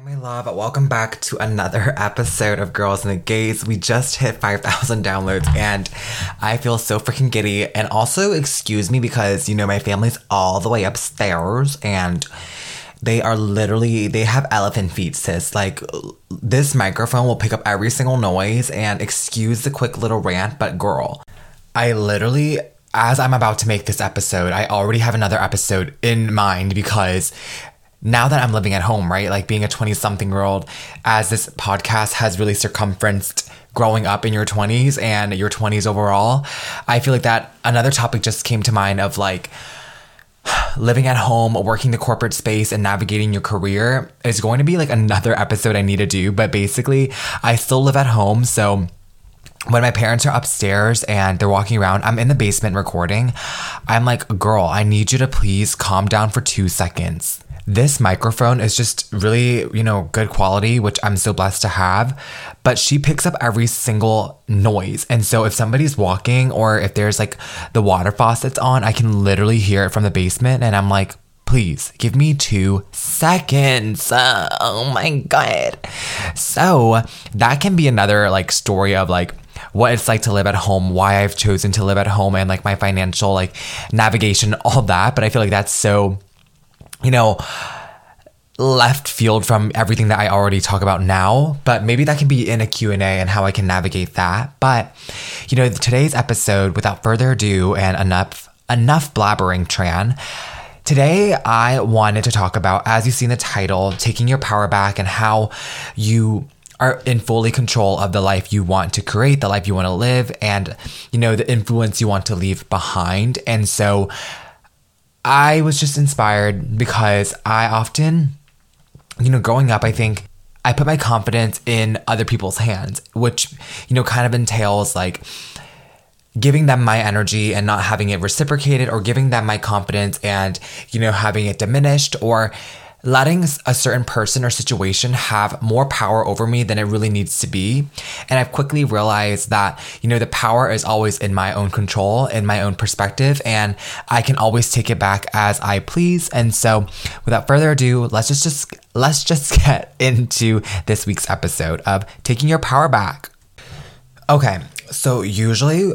Hi, my love. Welcome back to another episode of Girls in the Gays. We just hit 5,000 downloads and I feel so freaking giddy. And also, excuse me because, you know, my family's all the way upstairs and they are literally, they have elephant feet, sis. Like, this microphone will pick up every single noise and excuse the quick little rant, but girl, I literally as I'm about to make this episode, I already have another episode in mind because now that I'm living at home, right? Like being a 20 something year old, as this podcast has really circumferenced growing up in your 20s and your 20s overall, I feel like that another topic just came to mind of like, living at home, working the corporate space, and navigating your career is going to be like another episode I need to do. But basically, I still live at home. So when my parents are upstairs and they're walking around, I'm in the basement recording. I'm like, girl, I need you to please calm down for two seconds. This microphone is just really, you know, good quality, which I'm so blessed to have. But she picks up every single noise. And so if somebody's walking or if there's like the water faucet's on, I can literally hear it from the basement. And I'm like, please give me two seconds. oh my God. So that can be another like story of like, what it's like to live at home, why I've chosen to live at home, and like my financial like navigation, all that. But I feel like that's so you know, left field from everything that I already talk about now, but maybe that can be in a Q&A and how I can navigate that. But you know, today's episode without further ado and enough enough blabbering Tran, Today, I wanted to talk about, as you see in the title, taking your power back and how you are in fully control of the life you want to create, the life you want to live, and, you know, the influence you want to leave behind. And so, I was just inspired because I often, you know, growing up, I think I put my confidence in other people's hands, which, you know, kind of entails like giving them my energy and not having it reciprocated or giving them my confidence and, you know, having it diminished or letting a certain person or situation have more power over me than it really needs to be. And I've quickly realized that, you know, the power is always in my own control, in my own perspective, and I can always take it back as I please. And so without further ado, let's just, just let's just get into this week's episode of taking your power back. Okay, so usually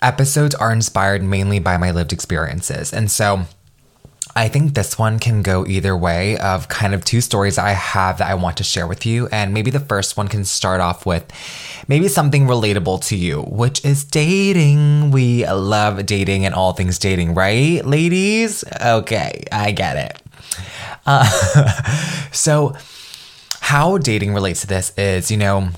episodes are inspired mainly by my lived experiences. And so I think this one can go either way of kind of two stories I have that I want to share with you. And maybe the first one can start off with maybe something relatable to you, which is dating. We love dating and all things dating, right, ladies? Okay, I get it. Uh, so, how dating relates to this is, you know,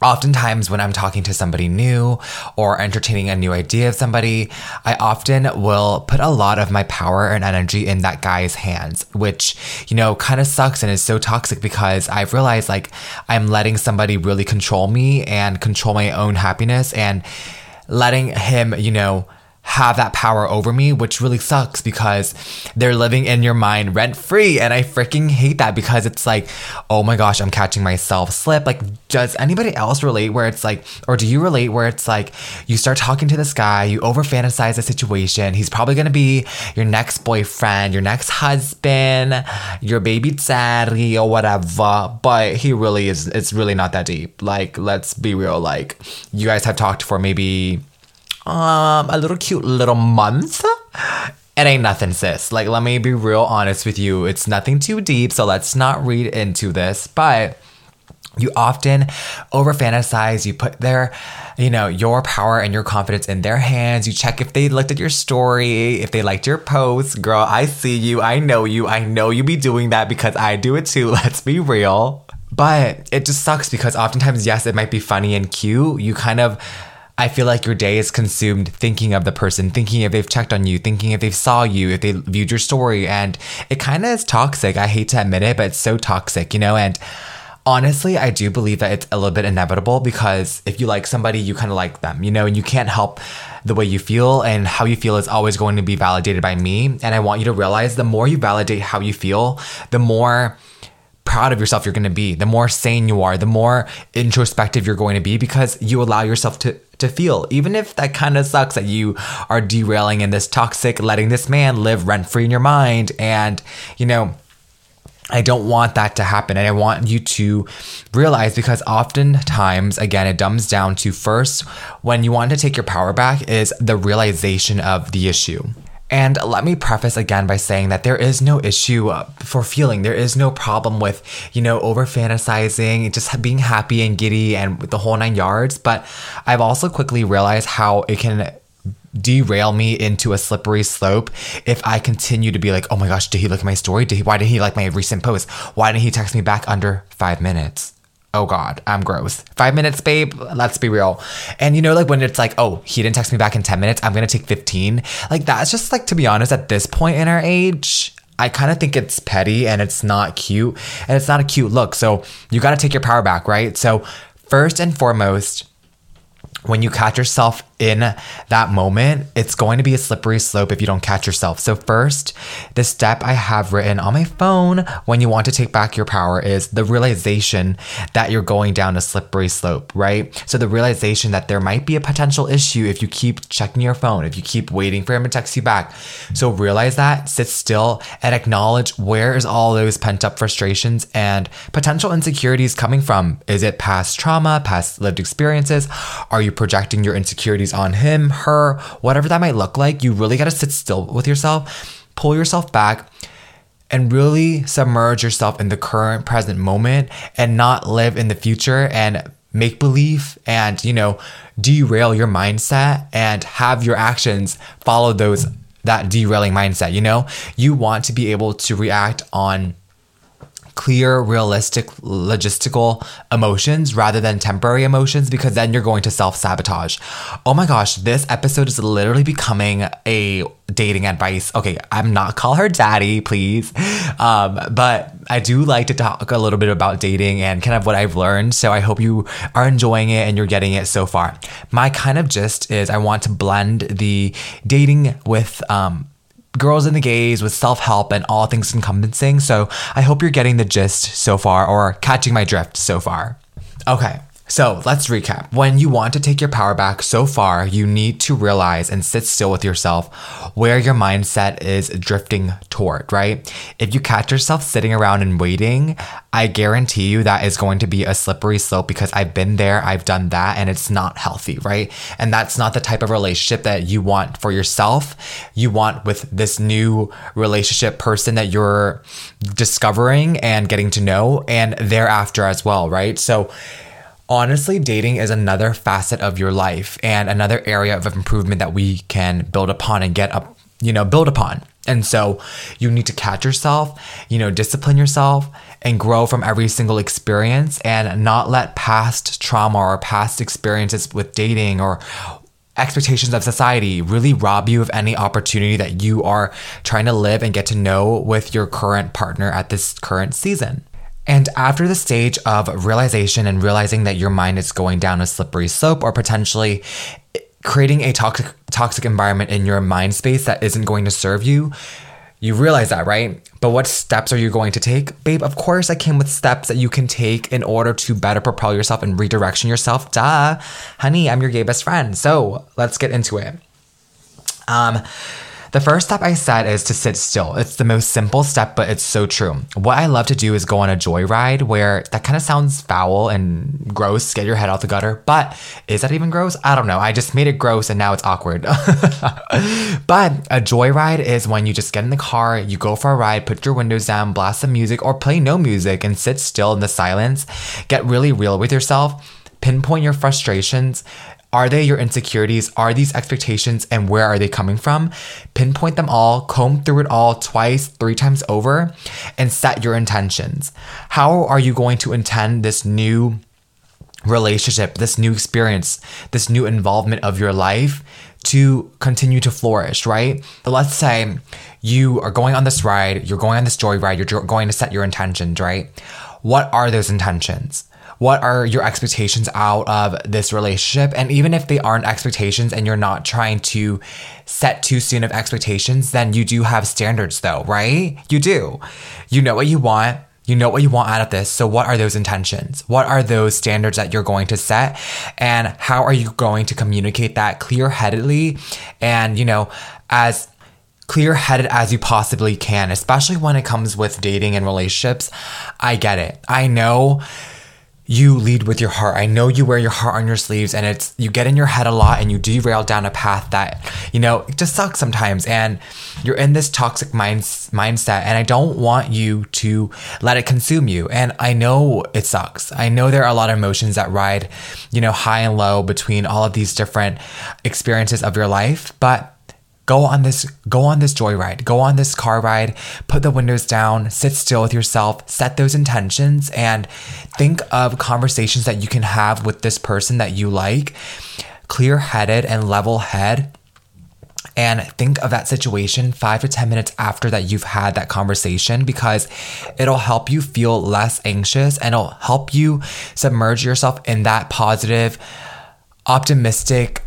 Oftentimes, when I'm talking to somebody new or entertaining a new idea of somebody, I often will put a lot of my power and energy in that guy's hands, which, you know, kind of sucks and is so toxic because I've realized like I'm letting somebody really control me and control my own happiness and letting him, you know, have that power over me, which really sucks because they're living in your mind rent free. And I freaking hate that because it's like, oh my gosh, I'm catching myself slip. Like, does anybody else relate where it's like, or do you relate where it's like, you start talking to this guy, you over fantasize the situation. He's probably to be your next boyfriend, your next husband, your baby daddy or whatever. But he really is, it's really not that deep. Like, let's be real. Like, you guys have talked for maybe um, a little cute little month. It ain't nothing, sis. Like, let me be real honest with you. It's nothing too deep, so let's not read into this. But you often over fantasize, you put their, you know, your power and your confidence in their hands. You check if they looked at your story, if they liked your post. Girl, I see you. I know you. I know you be doing that because I do it too. Let's be real. But it just sucks because oftentimes, yes, it might be funny and cute. You kind of I feel like your day is consumed thinking of the person, thinking if they've checked on you, thinking if they saw you, if they viewed your story. And it kind of is toxic. I hate to admit it, but it's so toxic, you know? And honestly, I do believe that it's a little bit inevitable because if you like somebody, you kind of like them, you know, and you can't help the way you feel and how you feel is always going to be validated by me. And I want you to realize the more you validate how you feel, the more proud of yourself you're going to be, the more sane you are, the more introspective you're going to be because you allow yourself to to feel. Even if that kind of sucks that you are derailing in this toxic letting this man live rent free in your mind and, you know, I don't want that to happen. And I want you to realize because oftentimes, again, it dumbs down to first, when you want to take your power back, is the realization of the issue. And let me preface again by saying that there is no issue uh, for feeling. There is no problem with, you know, over fantasizing, just being happy and giddy and the whole nine yards. But I've also quickly realized how it can derail me into a slippery slope if I continue to be like, oh my gosh, did he look at my story? Did he, why did he like my recent post? Why didn't he text me back under five minutes? Oh God, I'm gross. Five minutes, babe. Let's be real. And you know, like when it's like, oh, he didn't text me back in 10 minutes, I'm gonna take 15. Like that's just like, to be honest, at this point in our age, I kind of think it's petty and it's not cute and it's not a cute look. So you gotta take your power back, right? So, first and foremost, when you catch yourself in that moment, it's going to be a slippery slope if you don't catch yourself. So, first, the step I have written on my phone when you want to take back your power is the realization that you're going down a slippery slope, right? So, the realization that there might be a potential issue if you keep checking your phone, if you keep waiting for him to text you back. So, realize that, sit still, and acknowledge where is all those pent up frustrations and potential insecurities coming from. Is it past trauma, past lived experiences? Are you projecting your insecurities? On him, her, whatever that might look like, you really got to sit still with yourself, pull yourself back, and really submerge yourself in the current present moment and not live in the future and make believe and, you know, derail your mindset and have your actions follow those that derailing mindset, you know? You want to be able to react on clear, realistic, logistical emotions rather than temporary emotions because then you're going to self sabotage. Oh my gosh, this episode is literally becoming a dating advice. Okay, I'm not call her daddy, please. Um, but I do like to talk a little bit about dating and kind of what I've learned. So I hope you are enjoying it and you're getting it so far. My kind of gist is I want to blend the dating with um, girls and the gays with self help and all things encompassing. So I hope you're getting the gist so far or catching my drift so far. Okay. So let's recap. When you want to take your power back so far, you need to realize and sit still with yourself where your mindset is drifting toward, right? If you catch yourself sitting around and waiting, I guarantee you that is going to be a slippery slope because I've been there, I've done that, and it's not healthy, right? And that's not the type of relationship that you want for yourself. You want with this new relationship person that you're discovering and getting to know, and thereafter as well, right? So, honestly, dating is another facet of your life and another area of improvement that we can build upon and get up, you know, build upon. And so you need to catch yourself, you know, discipline yourself and grow from every single experience and not let past trauma or past experiences with dating or expectations of society really rob you of any opportunity that you are trying to live and get to know with your current partner at this current season. And after the stage of realization and realizing that your mind is going down a slippery slope or potentially creating a toxic toxic environment in your mind space that isn't going to serve you, you realize that, right? But what steps are you going to take? Babe, of course I came with steps that you can take in order to better propel yourself and redirection yourself. Duh. Honey, I'm your gay best friend. So let's get into it. Um the first step I said is to sit still. It's the most simple step, but it's so true. What I love to do is go on a joyride where that kind of sounds foul and gross, get your head out the gutter. But is that even gross? I don't know. I just made it gross and now it's awkward. but a joyride is when you just get in the car, you go for a ride, put your windows down, blast some music, or play no music and sit still in the silence. Get really real with yourself pinpoint your frustrations are they your insecurities? Are these expectations and where are they coming from? Pinpoint them all, comb through it all twice, three times over, and set your intentions. How are you going to intend this new relationship, this new experience, this new involvement of your life to continue to flourish, right? Let's say you are going on this ride, you're going on this joy ride, you're going to set your intentions, right? what are those intentions? What are your expectations out of this relationship? And even if they aren't expectations and you're not trying to set too soon of expectations, then you do have standards though, right? You do. You know what you want. You know what you want out of this. So, what are those intentions? What are those standards that you're going to set? And how are you going to communicate that clear headedly and, you know, as clear headed as you possibly can, especially when it comes with dating and relationships? I get it. I know you lead with your heart. I know you wear your heart on your sleeves and it's you get in your head a lot and you derail down a path that, you know, it just sucks sometimes and you're in this toxic mind, mindset and I don't want you to let it consume you. And I know it sucks. I know there are a lot of emotions that ride, you know, high and low between all of these different experiences of your life, but go on this go on this joyride go on this car ride. Put the windows down. Sit still with yourself. Set those intentions and think of conversations that you can have with this person that you like. Clear headed and level head. And think of that situation five to 10 minutes after that you've had that conversation because it'll help you feel less anxious and it'll help you submerge yourself in that positive, optimistic,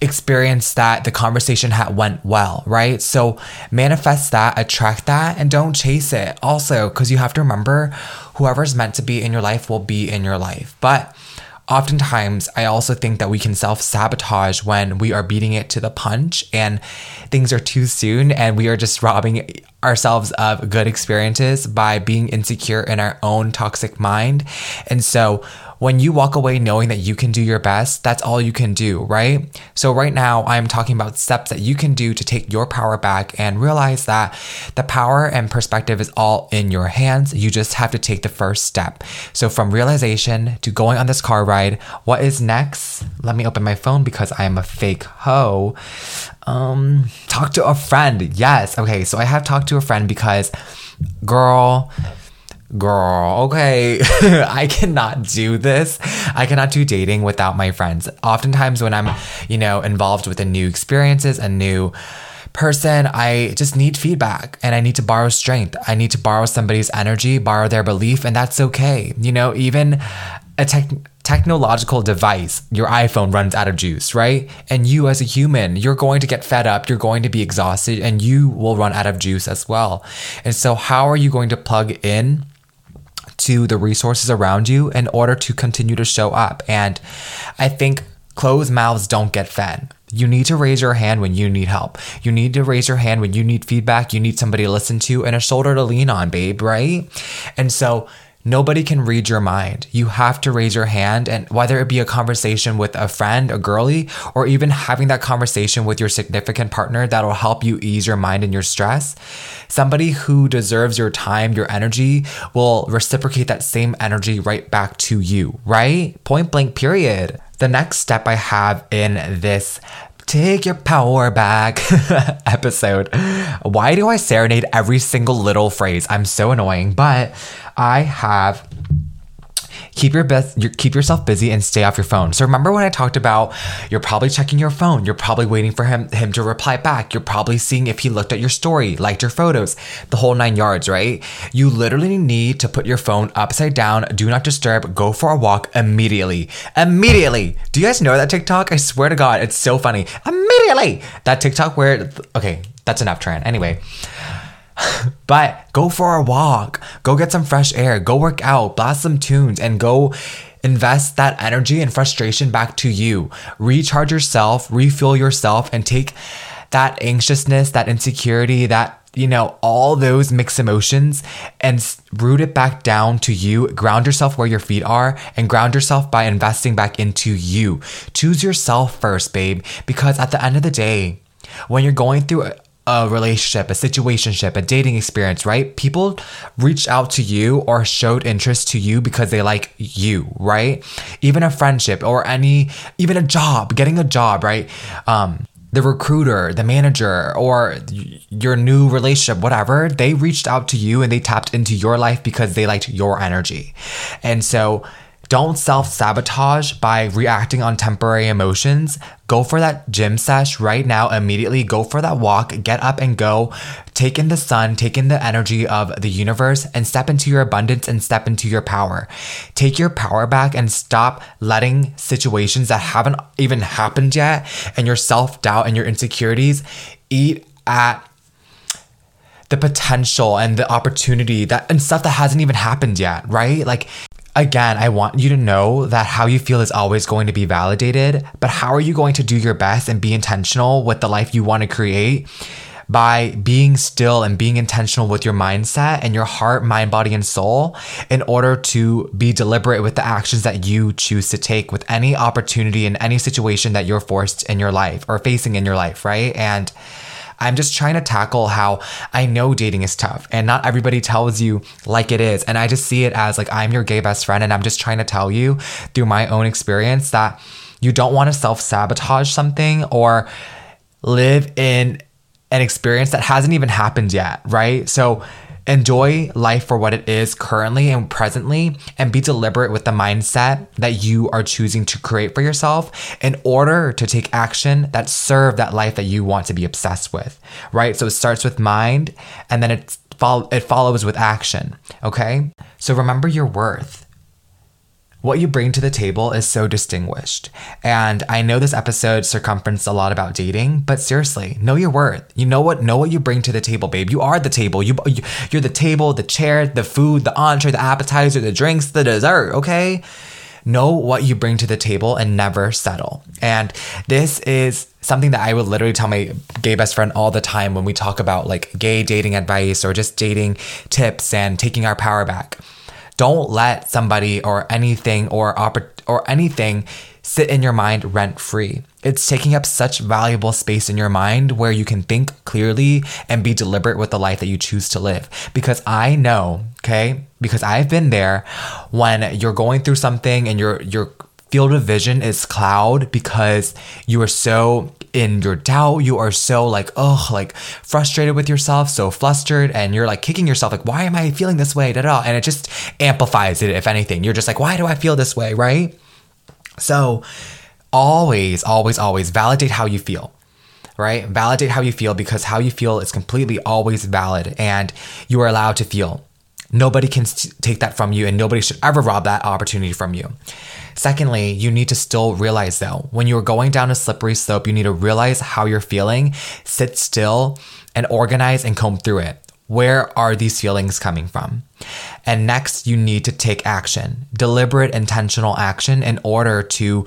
experience that the conversation had went well, right? So manifest that, attract that, and don't chase it. Also, because you have to remember whoever's meant to be in your life will be in your life. But oftentimes, I also think that we can self sabotage when we are beating it to the punch and things are too soon and we are just robbing ourselves of good experiences by being insecure in our own toxic mind. And so, when you walk away knowing that you can do your best, that's all you can do, right? So, right now, I'm talking about steps that you can do to take your power back and realize that the power and perspective is all in your hands. You just have to take the first step. So, from realization to going on this car ride, what is next? Let me open my phone because I am a fake hoe. Um, talk to a friend. Yes. Okay. So, I have talked to a friend because, girl, girl, okay, I cannot do this. I cannot do dating without my friends. Oftentimes, when I'm, you know, involved with a new experiences, a new person, I just need feedback and I need to borrow strength. I need to borrow somebody's energy, borrow their belief, and that's okay. You know, even a tech technological device, your iPhone runs out of juice, right? And you as a human, you're going to get fed up, you're going to be exhausted, and you will run out of juice as well. And so, how are you going to plug in to the resources around you in order to continue to show up. And I think closed mouths don't get fed. You need to raise your hand when you need help. You need to raise your hand when you need feedback. You need somebody to listen to and a shoulder to lean on, babe, right? And so Nobody can read your mind. You have to raise your hand, and whether it be a conversation with a friend, a girly, or even having that conversation with your significant partner that'll help you ease your mind and your stress, somebody who deserves your time, your energy, will reciprocate that same energy right back to you, right? Point blank, period. The next step I have in this Take your power back episode. Why do I serenade every single little phrase? I'm so annoying, but I have keep your best keep yourself busy and stay off your phone. So remember when I talked about you're probably checking your phone, you're probably waiting for him him to reply back, you're probably seeing if he looked at your story, liked your photos, the whole 9 yards, right? You literally need to put your phone upside down, do not disturb, go for a walk immediately. Immediately. Do you guys know that TikTok? I swear to god, it's so funny. Immediately. That TikTok where okay, that's enough Tran. Anyway, but go for a walk, go get some fresh air, go work out, blast some tunes, and go invest that energy and frustration back to you. Recharge yourself, refuel yourself, and take that anxiousness, that insecurity, that you know, all those mixed emotions and root it back down to you. Ground yourself where your feet are and ground yourself by investing back into you. Choose yourself first, babe, because at the end of the day, when you're going through a relationship, a situationship, a dating experience, right? People reached out to you or showed interest to you because they like you, right? Even a friendship or any, even a job, getting a job, right? Um, the recruiter, the manager, or your new relationship, whatever, they reached out to you and they tapped into your life because they liked your energy. And so don't self sabotage by reacting on temporary emotions. Go for that gym sesh right now, immediately. Go for that walk, get up and go. Take in the sun, take in the energy of the universe, and step into your abundance and step into your power. Take your power back and stop letting situations that haven't even happened yet and your self doubt and your insecurities eat at the potential and the opportunity that and stuff that hasn't even happened yet, right? Like again, I want you to know that how you feel is always going to be validated, but how are you going to do your best and be intentional with the life you want to create? By being still and being intentional with your mindset and your heart, mind, body, and soul in order to be deliberate with the actions that you choose to take with any opportunity in any situation that you're forced in your life or facing in your life, right? And I'm just trying to tackle how I know dating is tough and not everybody tells you like it is. And I just see it as like I'm your gay best friend and I'm just trying to tell you through my own experience that you don't want to self sabotage something or live in an experience that hasn't even happened yet, right? So Enjoy life for what it is currently and presently, and be deliberate with the mindset that you are choosing to create for yourself in order to take action that serve that life that you want to be obsessed with, right? So it starts with mind and then it, fo- it follows with action, okay? So remember your worth what you bring to the table is so distinguished. And I know this episode circumferenced a lot about dating, but seriously, know your worth. You know what? Know what you bring to the table, babe. You are the table. You you're the table, the chair, the food, the entree, the appetizer, the drinks, the dessert, okay? Know what you bring to the table and never settle. And this is something that I would literally tell my gay best friend all the time when we talk about like gay dating advice or just dating tips and taking our power back don't let somebody or anything or or anything sit in your mind rent free. It's taking up such valuable space in your mind where you can think clearly and be deliberate with the life that you choose to live. Because I know, okay, because I've been there when you're going through something and your your field of vision is cloud because you are so in your doubt. You are so like, oh, like frustrated with yourself, so flustered, and you're like kicking yourself, like, why am I feeling this way? Da, da. And it just amplifies it, if anything. You're just like, why do I feel this way? Right? So always, always, always validate how you feel right? Validate how you feel because how you feel is completely always valid and you are allowed to feel. Nobody can take that from you and nobody should ever rob that opportunity from you. Secondly, you need to still realize though, when you're going down a slippery slope, you need to realize how you're feeling, sit still, and organize and comb through it. Where are these feelings coming from? And next, you need to take action, deliberate, intentional action in order to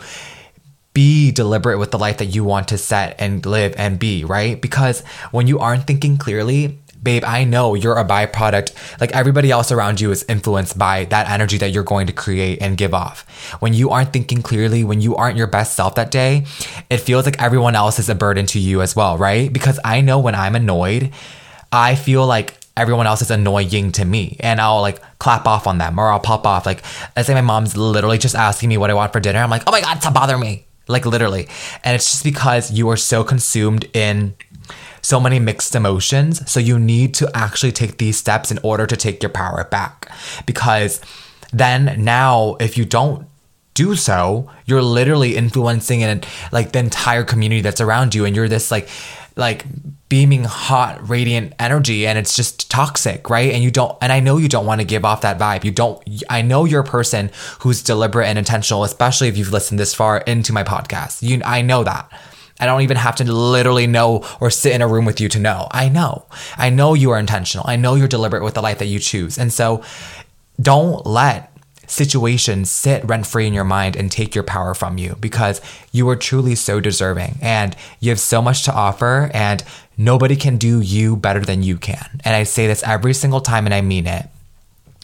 be deliberate with the life that you want to set and live and be, right? Because when you aren't thinking clearly, babe, I know you're a byproduct. Like everybody else around you is influenced by that energy that you're going to create and give off. When you aren't thinking clearly, when you aren't your best self that day, it feels like everyone else is a burden to you as well, right? Because I know when I'm annoyed, I feel like everyone else is annoying to me and I'll like clap off on them or I'll pop off. Like, let's say my mom's literally just asking me what I want for dinner. I'm like, oh my God, stop bothering me. Like, literally. And it's just because you are so consumed in so many mixed emotions. So you need to actually take these steps in order to take your power back. Because then now, if you don't do so, you're literally influencing and like the entire community that's around you, and you're this like like beaming hot radiant energy. And it's just toxic right? And you don't and i know you don't want to give off that vibe. You don't i know you're a person who's deliberate and intentional especially if you've listened this far into my podcast. You i know that I don't even have to literally know or sit in a room with you to know. I know. I know you are intentional. I know you're deliberate with the life that you choose. And so don't let situations sit rent free in your mind and take your power from you because you are truly so deserving and you have so much to offer and nobody can do you better than you can. And I say this every single time and I mean it.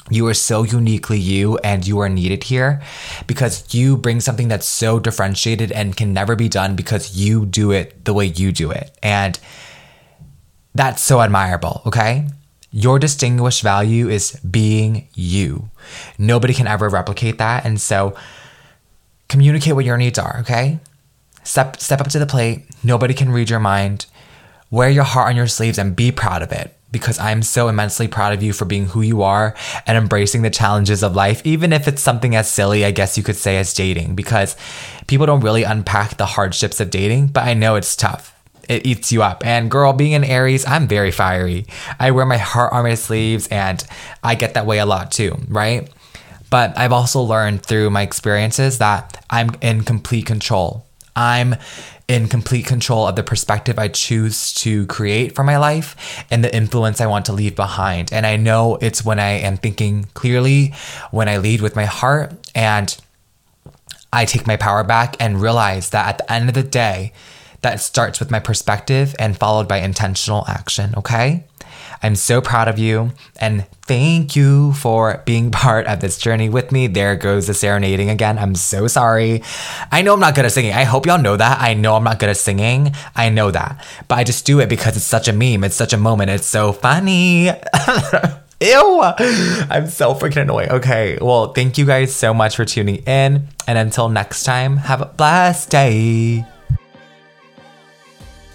You are so uniquely you and you are needed here because you bring something that's so differentiated and can never be done because you do it the way you do it. And that's so admirable, okay? Your distinguished value is being you. Nobody can ever replicate that. And so communicate what your needs are, okay? Step step up to the plate. Nobody can read your mind. Wear your heart on your sleeves and be proud of it because I'm so immensely proud of you for being who you are and embracing the challenges of life, even if it's something as silly, I guess you could say, as dating, because people don't really unpack the hardships of dating, but I know it's tough. It eats you up. And girl, being an Aries, I'm very fiery. I wear my heart on my sleeves and I get that way a lot too, right? But I've also learned through my experiences that I'm in complete control. I'm in complete control of the perspective I choose to create for my life and the influence I want to leave behind. And I know it's when I am thinking clearly, when I lead with my heart, and I take my power back and realize that at the end of the day, that starts with my perspective and followed by intentional action, okay? I'm so proud of you and thank you for being part of this journey with me. There goes the serenading again. I'm so sorry. I know I'm not good at singing. I hope y'all know that. I know I'm not good at singing. I know that. But I just do it because it's such a meme. It's such a moment. It's so funny. Ew! I'm so freaking annoying. Okay, well, thank you guys so much for tuning in. And until next time, have a blessed day.